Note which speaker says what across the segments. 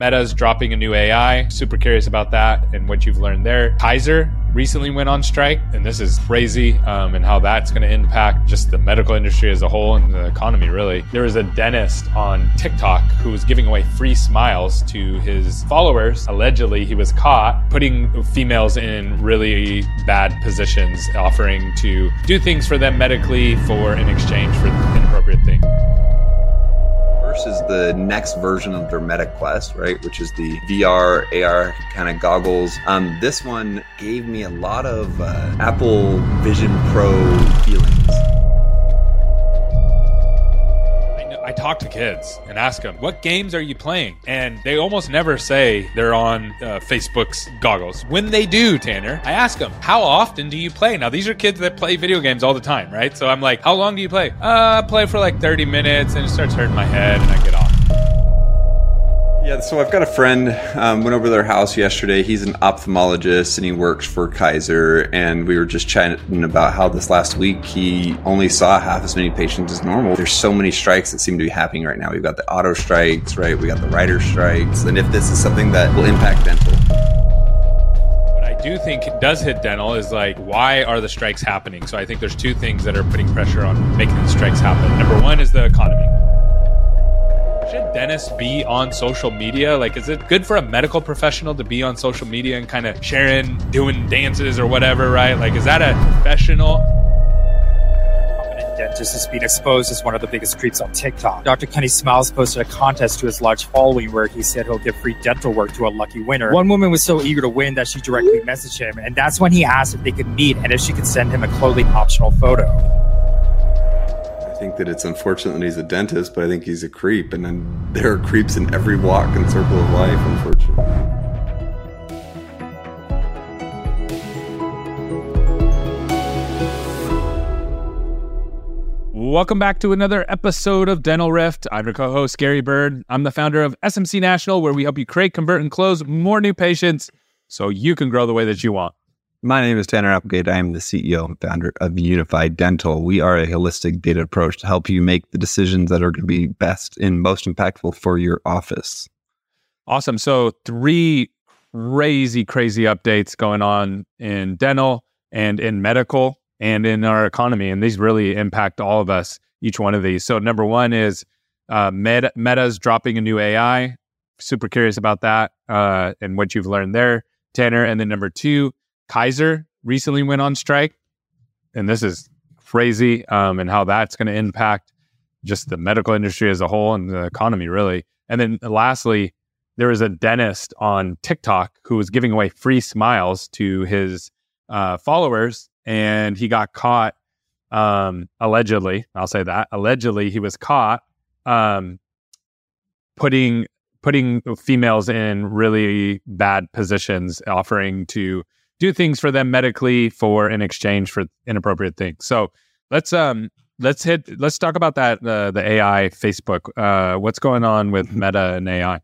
Speaker 1: Meta's dropping a new AI. Super curious about that and what you've learned there. Kaiser recently went on strike, and this is crazy, um, and how that's going to impact just the medical industry as a whole and the economy, really. There was a dentist on TikTok who was giving away free smiles to his followers. Allegedly, he was caught putting females in really bad positions, offering to do things for them medically for in exchange for inappropriate things
Speaker 2: is the next version of their Meta Quest, right? Which is the VR, AR kind of goggles. Um, this one gave me a lot of uh, Apple Vision Pro feelings.
Speaker 1: I talk to kids and ask them, what games are you playing? And they almost never say they're on uh, Facebook's goggles. When they do, Tanner, I ask them, how often do you play? Now, these are kids that play video games all the time, right? So I'm like, how long do you play? Uh, play for like 30 minutes and it starts hurting my head and I get off.
Speaker 2: Yeah, so I've got a friend. Um, went over to their house yesterday. He's an ophthalmologist and he works for Kaiser. And we were just chatting about how this last week he only saw half as many patients as normal. There's so many strikes that seem to be happening right now. We've got the auto strikes, right? We got the writer strikes. And if this is something that will impact dental,
Speaker 1: What I do think does hit dental is like why are the strikes happening so i think there's two things that are putting pressure on making the strikes happen number one is the economy should dentists be on social media? Like, is it good for a medical professional to be on social media and kind of sharing, doing dances or whatever, right? Like, is that a professional?
Speaker 3: dentist is being exposed as one of the biggest creeps on TikTok. Dr. Kenny Smiles posted a contest to his large following where he said he'll give free dental work to a lucky winner. One woman was so eager to win that she directly messaged him, and that's when he asked if they could meet and if she could send him a clothing optional photo
Speaker 2: think that it's unfortunate that he's a dentist, but I think he's a creep. And then there are creeps in every walk and circle of life, unfortunately.
Speaker 1: Welcome back to another episode of Dental Rift. I'm your co host, Gary Bird. I'm the founder of SMC National, where we help you create, convert, and close more new patients so you can grow the way that you want.
Speaker 4: My name is Tanner Applegate. I am the CEO and founder of Unified Dental. We are a holistic data approach to help you make the decisions that are going to be best and most impactful for your office.
Speaker 1: Awesome. So, three crazy, crazy updates going on in dental and in medical and in our economy. And these really impact all of us, each one of these. So, number one is uh, Meta, Meta's dropping a new AI. Super curious about that uh, and what you've learned there, Tanner. And then number two, Kaiser recently went on strike, and this is crazy, um, and how that's going to impact just the medical industry as a whole and the economy, really. And then lastly, there was a dentist on TikTok who was giving away free smiles to his uh, followers, and he got caught. Um, allegedly, I'll say that allegedly he was caught um, putting putting females in really bad positions, offering to do things for them medically for in exchange for inappropriate things. So let's um let's hit let's talk about that uh, the AI Facebook. Uh, what's going on with mm-hmm. Meta and AI?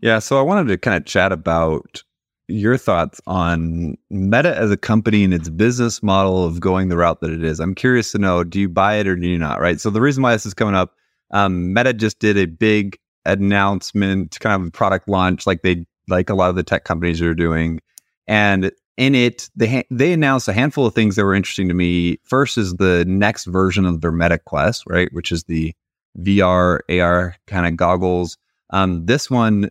Speaker 4: Yeah, so I wanted to kind of chat about your thoughts on Meta as a company and its business model of going the route that it is. I'm curious to know, do you buy it or do you not? Right. So the reason why this is coming up, um, Meta just did a big announcement, kind of product launch, like they like a lot of the tech companies are doing, and in it, they they announced a handful of things that were interesting to me. First is the next version of their Meta Quest, right, which is the VR AR kind of goggles. Um, this one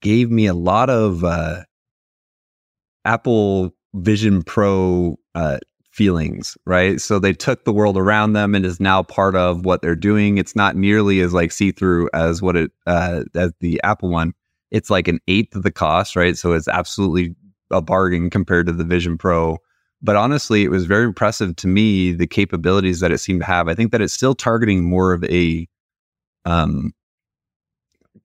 Speaker 4: gave me a lot of uh, Apple Vision Pro uh, feelings, right? So they took the world around them and is now part of what they're doing. It's not nearly as like see through as what it uh, as the Apple one. It's like an eighth of the cost, right? So it's absolutely a bargain compared to the Vision Pro. But honestly, it was very impressive to me the capabilities that it seemed to have. I think that it's still targeting more of a um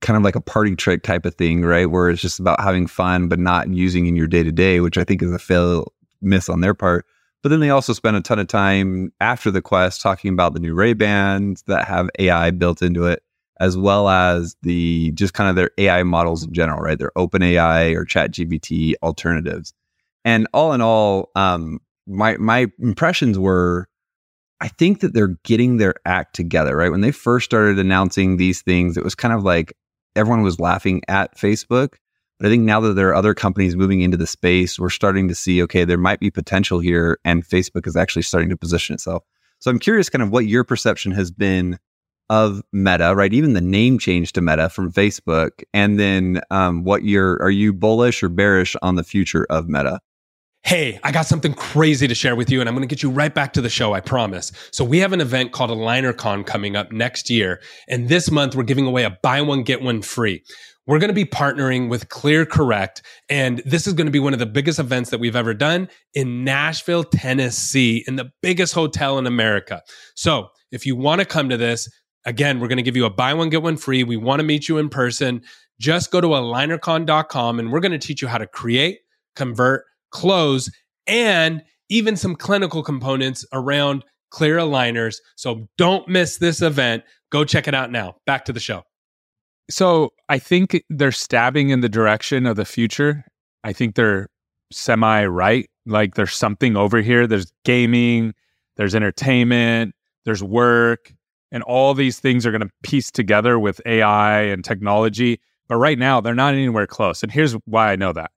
Speaker 4: kind of like a party trick type of thing, right? Where it's just about having fun but not using in your day to day, which I think is a fail miss on their part. But then they also spent a ton of time after the quest talking about the new Ray Bans that have AI built into it as well as the just kind of their AI models in general, right? Their OpenAI or ChatGPT alternatives. And all in all, um, my my impressions were I think that they're getting their act together, right? When they first started announcing these things, it was kind of like everyone was laughing at Facebook. But I think now that there are other companies moving into the space, we're starting to see, okay, there might be potential here, and Facebook is actually starting to position itself. So I'm curious kind of what your perception has been of Meta, right? Even the name change to Meta from Facebook. And then um, what you're, are you bullish or bearish on the future of Meta?
Speaker 5: Hey, I got something crazy to share with you, and I'm going to get you right back to the show, I promise. So, we have an event called AlignerCon coming up next year. And this month, we're giving away a buy one, get one free. We're going to be partnering with ClearCorrect. And this is going to be one of the biggest events that we've ever done in Nashville, Tennessee, in the biggest hotel in America. So, if you want to come to this, again, we're going to give you a buy one, get one free. We want to meet you in person. Just go to alignercon.com and we're going to teach you how to create, convert, close, and even some clinical components around clear aligners. So don't miss this event. Go check it out now. Back to the show.
Speaker 1: So I think they're stabbing in the direction of the future. I think they're semi right. Like there's something over here. There's gaming, there's entertainment, there's work, and all these things are going to piece together with AI and technology. But right now, they're not anywhere close. And here's why I know that.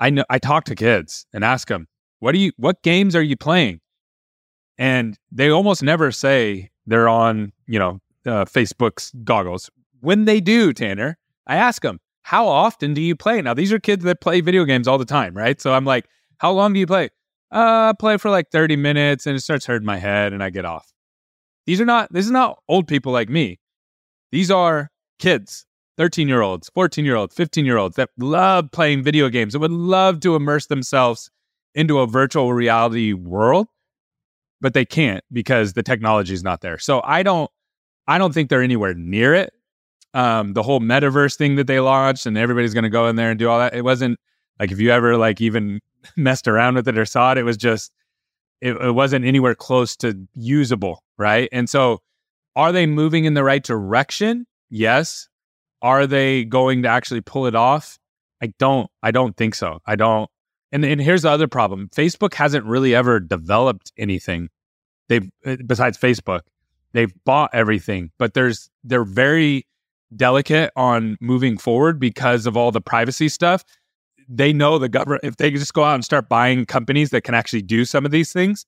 Speaker 1: I know I talk to kids and ask them, "What do you? What games are you playing?" And they almost never say they're on, you know, uh, Facebook's goggles. When they do, Tanner, I ask them, "How often do you play?" Now these are kids that play video games all the time, right? So I'm like, "How long do you play?" Uh, I play for like 30 minutes, and it starts hurting my head, and I get off. These are not. This is not old people like me. These are kids 13 year olds, 14 year olds, 15 year olds that love playing video games that would love to immerse themselves into a virtual reality world, but they can't because the technology is not there. So I don't, I don't think they're anywhere near it. Um, the whole metaverse thing that they launched and everybody's going to go in there and do all that. It wasn't like if you ever like even messed around with it or saw it, it was just, it, it wasn't anywhere close to usable. Right. And so are they moving in the right direction? Yes. Are they going to actually pull it off? I don't. I don't think so. I don't. And and here's the other problem: Facebook hasn't really ever developed anything. They've uh, besides Facebook, they've bought everything, but there's they're very delicate on moving forward because of all the privacy stuff. They know the government if they just go out and start buying companies that can actually do some of these things,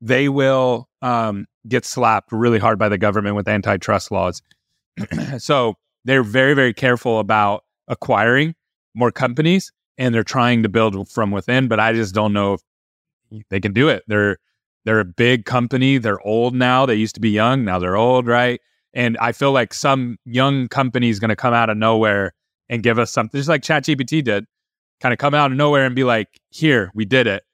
Speaker 1: they will um, get slapped really hard by the government with antitrust laws. so they're very, very careful about acquiring more companies and they're trying to build from within, but I just don't know if they can do it. They're they're a big company. They're old now. They used to be young. Now they're old, right? And I feel like some young company is going to come out of nowhere and give us something, just like ChatGPT did, kind of come out of nowhere and be like, "Here, we did it,"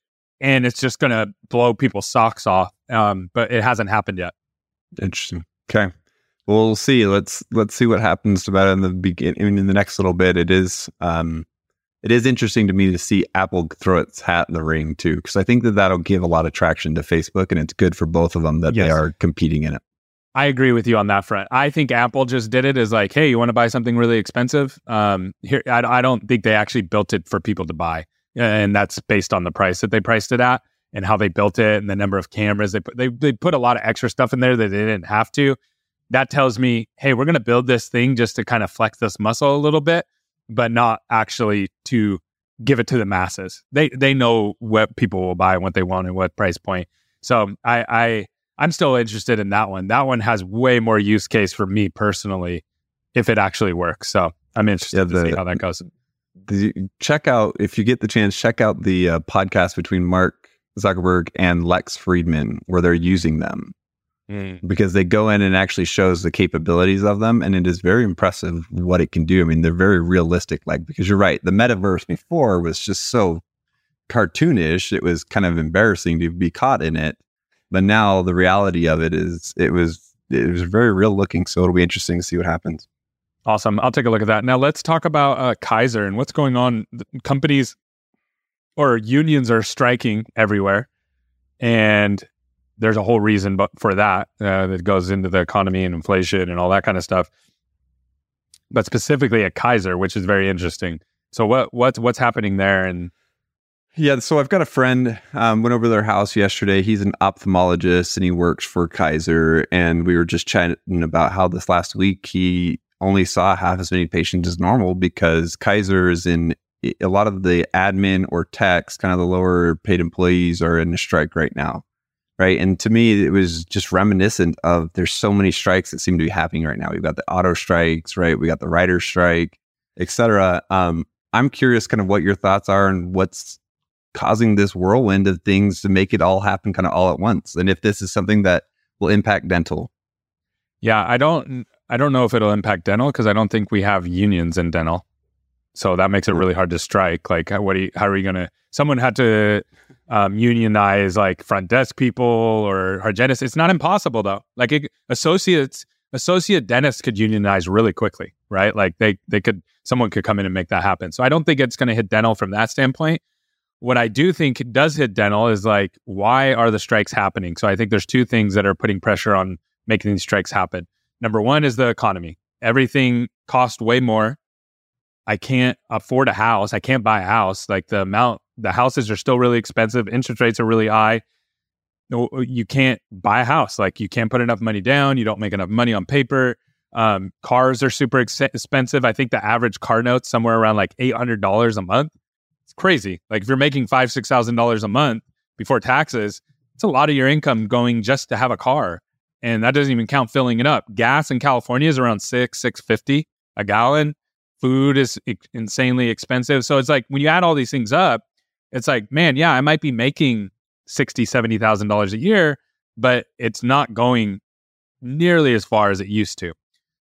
Speaker 1: and it's just going to blow people's socks off. Um, but it hasn't happened yet.
Speaker 4: Interesting. Okay we'll see. Let's let's see what happens about it in the beginning. Mean, in the next little bit, it is um, it is interesting to me to see Apple throw its hat in the ring too, because I think that that'll give a lot of traction to Facebook, and it's good for both of them that yes. they are competing in it.
Speaker 1: I agree with you on that front. I think Apple just did it as like, hey, you want to buy something really expensive? Um, here, I, I don't think they actually built it for people to buy, and that's based on the price that they priced it at and how they built it and the number of cameras they put. They they put a lot of extra stuff in there that they didn't have to that tells me, hey, we're going to build this thing just to kind of flex this muscle a little bit, but not actually to give it to the masses. They they know what people will buy and what they want and what price point. So I I I'm still interested in that one. That one has way more use case for me personally if it actually works. So I'm interested yeah, the, to see how that goes.
Speaker 4: The, check out if you get the chance. Check out the uh, podcast between Mark Zuckerberg and Lex Fridman where they're using them mm. because they go in and actually shows the capabilities of them and it is very impressive what it can do i mean they're very realistic like because you're right the metaverse before was just so cartoonish it was kind of embarrassing to be caught in it but now the reality of it is it was it was very real looking so it'll be interesting to see what happens
Speaker 1: awesome i'll take a look at that now let's talk about uh, kaiser and what's going on the companies or unions are striking everywhere and there's a whole reason but for that uh, that goes into the economy and inflation and all that kind of stuff. But specifically at Kaiser, which is very interesting. So what what's what's happening there and
Speaker 2: yeah, so I've got a friend. Um, went over to their house yesterday. He's an ophthalmologist and he works for Kaiser. And we were just chatting about how this last week he
Speaker 4: only saw half as many patients as normal because Kaiser is in a lot of the admin or techs, kind of the lower paid employees are in a strike right now. Right. And to me, it was just reminiscent of there's so many strikes that seem to be happening right now. We've got the auto strikes, right? We got the writer strike, et cetera. Um, I'm curious kind of what your thoughts are and what's causing this whirlwind of things to make it all happen kind of all at once. And if this is something that will impact dental.
Speaker 1: Yeah, I don't I don't know if it'll impact dental because I don't think we have unions in dental. So that makes it really hard to strike. Like, what? You, how are you gonna? Someone had to um, unionize like front desk people or hygienists. It's not impossible though. Like it, associates, associate dentists could unionize really quickly, right? Like they they could someone could come in and make that happen. So I don't think it's going to hit dental from that standpoint. What I do think does hit dental is like, why are the strikes happening? So I think there's two things that are putting pressure on making these strikes happen. Number one is the economy. Everything costs way more I can't afford a house. I can't buy a house. Like the amount, the houses are still really expensive. Interest rates are really high. You can't buy a house. Like you can't put enough money down. You don't make enough money on paper. Um, cars are super ex- expensive. I think the average car note's somewhere around like eight hundred dollars a month. Crazy. Like if you're making five six thousand dollars a month before taxes, it's a lot of your income going just to have a car, and that doesn't even count filling it up. Gas in California is around six six fifty a gallon food is insanely expensive. So it's like when you add all these things up, it's like, man, yeah, I might be making sixty, seventy thousand dollars a year, but it's not going nearly as far as it used to.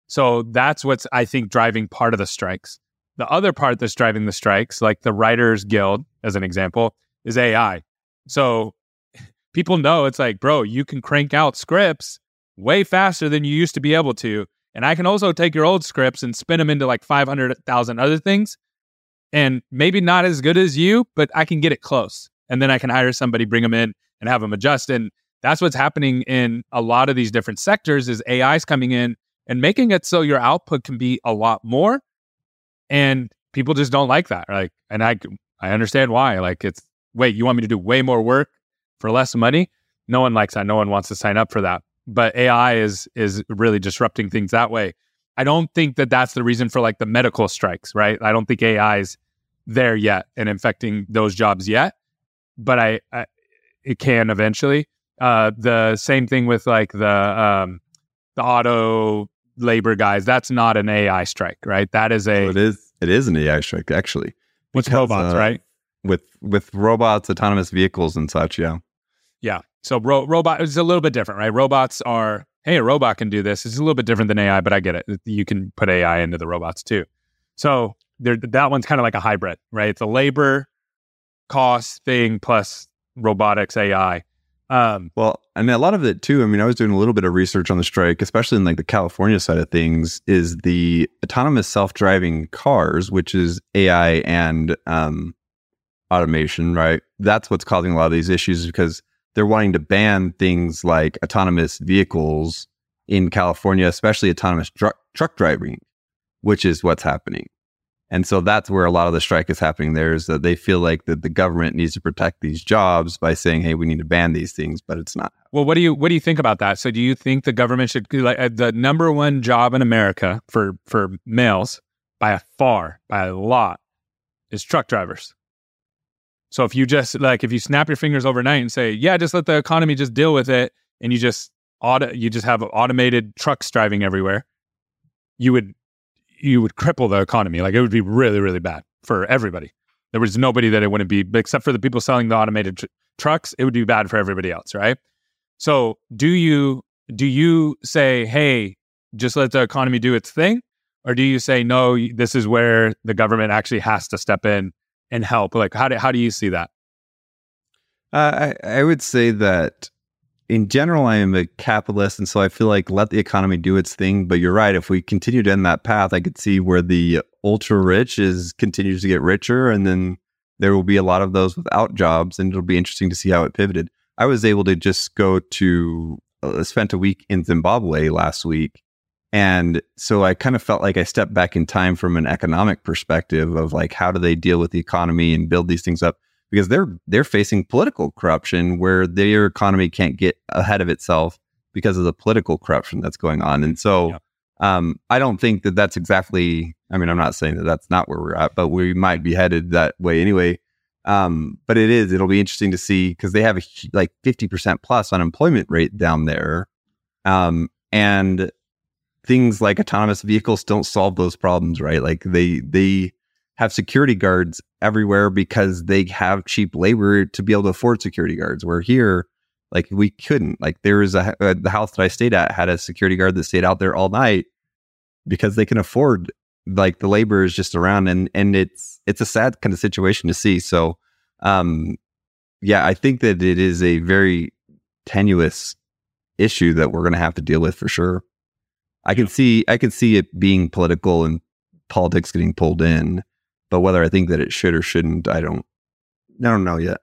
Speaker 1: So that's what's I think driving part of the strikes. The other part that's driving the strikes, like the Writers Guild, as an example, is AI. So people know it's like, bro, you can crank out scripts way faster than you used to be able to. And I can also take your old scripts and spin them into like 500,000 other things. And maybe not as good as you, but I can get it close. And then I can hire somebody, bring them in and have them adjust. And that's what's happening in a lot of these different sectors is AI's coming in and making it so your output can be a lot more. And people just don't like that. Like, and I, I understand why. Like it's, wait, you want me to do way more work for less money? No one likes that. No one wants to sign up for that but AI is is really disrupting things that way. I don't think that that's the reason for like the medical strikes, right? I don't think AI is there yet and infecting those jobs yet, but I, I it can eventually. Uh, the same thing with like the um, the auto labor guys. That's not an AI strike, right? That is a.
Speaker 4: it is. It is an AI strike, actually.
Speaker 1: What's robots, uh, right?
Speaker 4: With with robots, autonomous vehicles, and such. Yeah.
Speaker 1: Yeah. So ro- robot is a little bit different, right? Robots are, hey, a robot can do this. It's a little bit different than AI, but I get it. You can put AI into the robots too. So that one's kind of like a hybrid, right? It's a labor cost thing plus robotics AI.
Speaker 4: Um, well, and a lot of it too. I mean, I was doing a little bit of research on the strike, especially in like the California side of things. Is the autonomous self-driving cars, which is AI and um, automation, right? That's what's causing a lot of these issues because they're wanting to ban things like autonomous vehicles in California, especially autonomous truck truck driving, which is what's happening. And so that's where a lot of the strike is happening there is that they feel like that the government needs to protect these jobs by saying, "Hey, we need to ban these things," but it's not.
Speaker 1: Well, what do you what do you think about that? So, do you think the government should like uh, the number one job in America for for males by a far by a lot is truck drivers? So if you just like if you snap your fingers overnight and say, yeah, just let the economy just deal with it, and you just auto you just have automated trucks driving everywhere, you would you would cripple the economy. Like it would be really really bad for everybody. There was nobody that it wouldn't be, except for the people selling the automated tr- trucks. It would be bad for everybody else, right? So do you do you say, hey, just let the economy do its thing, or do you say no? This is where the government actually has to step in and help? Like, how do, how do you see that?
Speaker 4: Uh, I, I would say that in general, I am a capitalist. And so I feel like let the economy do its thing. But you're right. If we continue down that path, I could see where the ultra rich is continues to get richer. And then there will be a lot of those without jobs. And it'll be interesting to see how it pivoted. I was able to just go to, uh, spent a week in Zimbabwe last week and so I kind of felt like I stepped back in time from an economic perspective of like how do they deal with the economy and build these things up because they're they're facing political corruption where their economy can't get ahead of itself because of the political corruption that's going on. And so yeah. Um, I don't think that that's exactly. I mean, I'm not saying that that's not where we're at, but we might be headed that way anyway. Um, but it is. It'll be interesting to see because they have a like 50 percent plus unemployment rate down there, um, and things like autonomous vehicles don't solve those problems, right? Like they they have security guards everywhere because they have cheap labor to be able to afford security guards. Where here, like we couldn't. Like there was a uh, the house that I stayed at had a security guard that stayed out there all night because they can afford like the labor is just around and and it's it's a sad kind of situation to see so um yeah i think that it is a very tenuous issue that we're going to have to deal with for sure i can see i can see it being political and politics getting pulled in but whether i think that it should or shouldn't i don't i don't know yet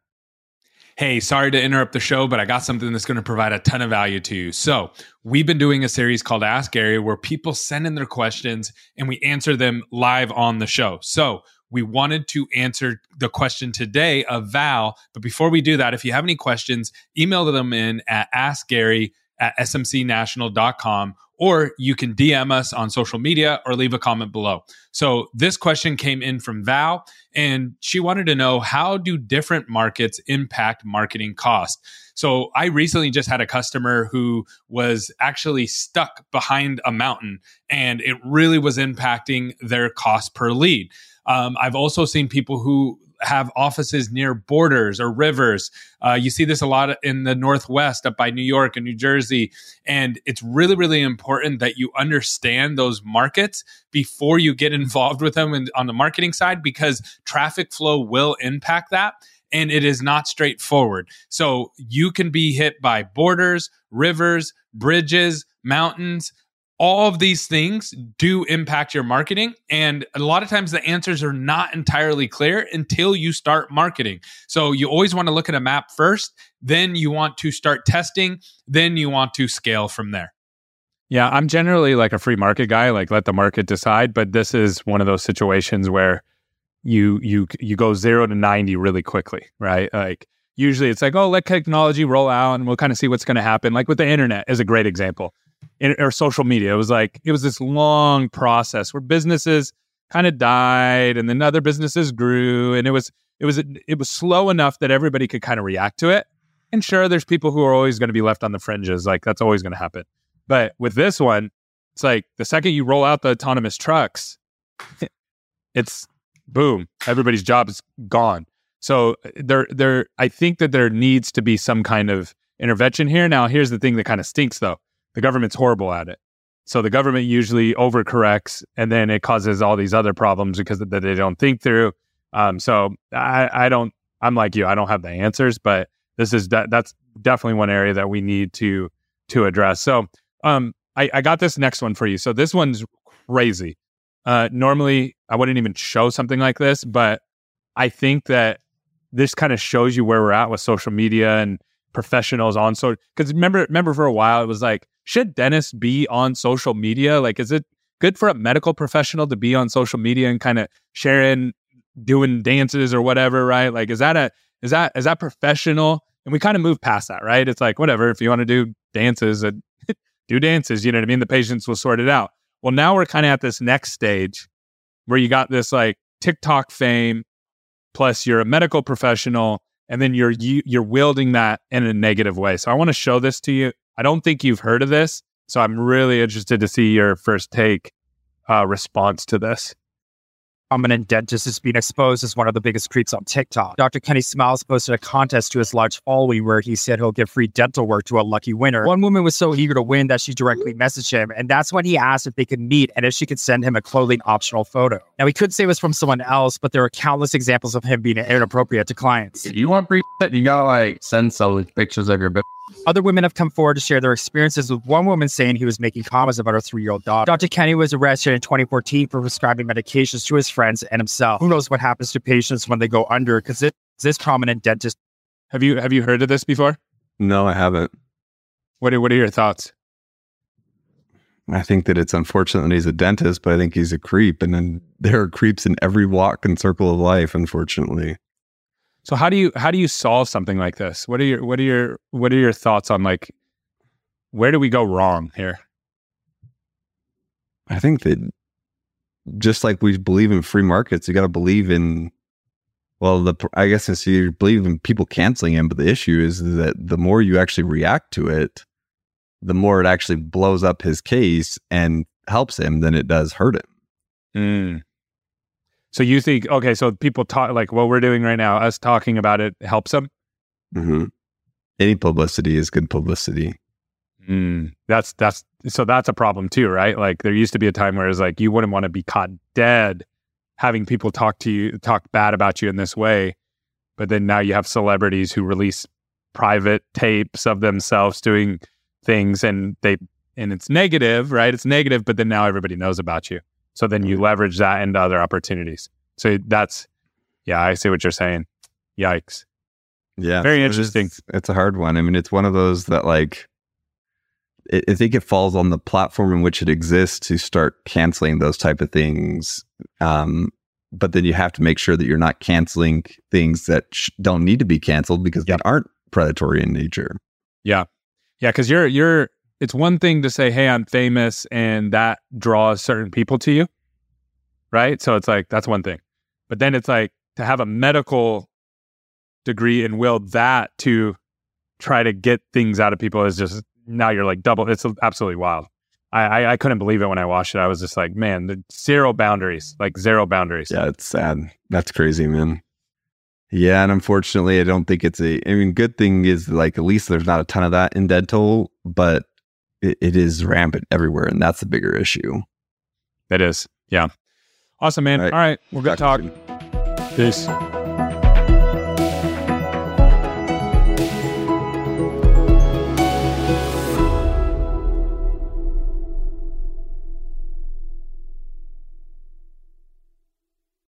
Speaker 5: Hey, sorry to interrupt the show, but I got something that's going to provide a ton of value to you. So, we've been doing a series called Ask Gary where people send in their questions and we answer them live on the show. So, we wanted to answer the question today of Val. But before we do that, if you have any questions, email them in at askgary at smcnational.com or you can DM us on social media or leave a comment below. So this question came in from Val and she wanted to know how do different markets impact marketing costs? So I recently just had a customer who was actually stuck behind a mountain and it really was impacting their cost per lead. Um, I've also seen people who have offices near borders or rivers. Uh, you see this a lot in the Northwest, up by New York and New Jersey. And it's really, really important that you understand those markets before you get involved with them in, on the marketing side because traffic flow will impact that and it is not straightforward. So you can be hit by borders, rivers, bridges, mountains all of these things do impact your marketing. And a lot of times the answers are not entirely clear until you start marketing. So you always want to look at a map first, then you want to start testing, then you want to scale from there.
Speaker 1: Yeah, I'm generally like a free market guy, like let the market decide, but this is one of those situations where you you you go 0 to 90 really quickly, right? Like usually it's like, "Oh, let technology roll out and we'll kind of see what's going to happen." Like with the internet is a great example in, or social media. It was like it was this long process where businesses kind of died and then other businesses grew and it was it was it was slow enough that everybody could kind of react to it. And sure, there's people who are always going to be left on the fringes. Like that's always going to happen. But with this one, it's like the second you roll out the autonomous trucks, it's boom, everybody's job is gone. So uh, there, there, I think that there needs to be some kind of intervention here. Now, here's the thing that kind of stinks, though the government's horrible at it. So the government usually overcorrects, and then it causes all these other problems because that they don't think through. Um, so I, I don't. I'm like you. I don't have the answers, but this is de- that's definitely one area that we need to to address. So um, I, I got this next one for you. So this one's crazy. Uh, normally, I wouldn't even show something like this, but I think that this kind of shows you where we're at with social media and professionals on so because remember remember for a while it was like should dentists be on social media? Like is it good for a medical professional to be on social media and kind of sharing doing dances or whatever right? Like is that a is that is that professional? And we kind of move past that right? It's like whatever if you want to do dances uh, and do dances you know what i mean? The patients will sort it out. Well now we're kind of at this next stage where you got this like tiktok fame plus you're a medical professional and then you're you, you're wielding that in a negative way. So I want to show this to you. I don't think you've heard of this, so I'm really interested to see your first take uh, response to this
Speaker 3: prominent dentist is being exposed as one of the biggest creeps on TikTok. Dr. Kenny Smiles posted a contest to his large following where he said he'll give free dental work to a lucky winner. One woman was so eager to win that she directly messaged him, and that's when he asked if they could meet and if she could send him a clothing optional photo. Now, he could say it was from someone else, but there are countless examples of him being inappropriate to clients.
Speaker 6: If you want free you gotta like send some pictures of your
Speaker 3: other women have come forward to share their experiences, with one woman saying he was making comments about her three year old daughter. Dr. Kenny was arrested in 2014 for prescribing medications to his friends and himself. Who knows what happens to patients when they go under? Because this this prominent dentist.
Speaker 1: Have you have you heard of this before?
Speaker 4: No, I haven't.
Speaker 1: What are, what are your thoughts?
Speaker 4: I think that it's unfortunate that he's a dentist, but I think he's a creep. And then there are creeps in every walk and circle of life, unfortunately.
Speaker 1: So how do you how do you solve something like this? What are your what are your what are your thoughts on like where do we go wrong here?
Speaker 4: I think that just like we believe in free markets, you got to believe in. Well, the I guess it's you believe in people canceling him, but the issue is that the more you actually react to it, the more it actually blows up his case and helps him than it does hurt him.
Speaker 1: Mm. So you think okay? So people talk like what we're doing right now, us talking about it helps them.
Speaker 4: Mm-hmm. Any publicity is good publicity.
Speaker 1: Mm, that's that's so that's a problem too, right? Like there used to be a time where it's like you wouldn't want to be caught dead having people talk to you talk bad about you in this way, but then now you have celebrities who release private tapes of themselves doing things and they and it's negative, right? It's negative, but then now everybody knows about you. So then you leverage that into other opportunities. So that's yeah, I see what you're saying. Yikes.
Speaker 4: Yeah.
Speaker 1: Very interesting.
Speaker 4: It's, it's a hard one. I mean, it's one of those that like I I think it falls on the platform in which it exists to start canceling those type of things. Um, but then you have to make sure that you're not canceling things that sh- don't need to be canceled because
Speaker 1: Yep.
Speaker 4: they aren't predatory in nature.
Speaker 1: Yeah. Yeah, cuz you're you're it's one thing to say, "Hey, I'm famous," and that draws certain people to you. Right? So it's like that's one thing. But then it's like to have a medical degree and will that to try to get things out of people is just now you're like double it's absolutely wild. I, I I couldn't believe it when I watched it. I was just like, man, the zero boundaries, like zero boundaries.
Speaker 4: Yeah, it's sad. That's crazy, man. Yeah, and unfortunately, I don't think it's a. I mean, good thing is like at least there's not a ton of that in dental, but it, it is rampant everywhere, and that's the bigger issue.
Speaker 1: It is. Yeah. Awesome, man.
Speaker 4: All
Speaker 1: All
Speaker 4: right.
Speaker 1: right. We're good
Speaker 4: Talk
Speaker 1: talk.
Speaker 4: to you soon.
Speaker 1: Peace.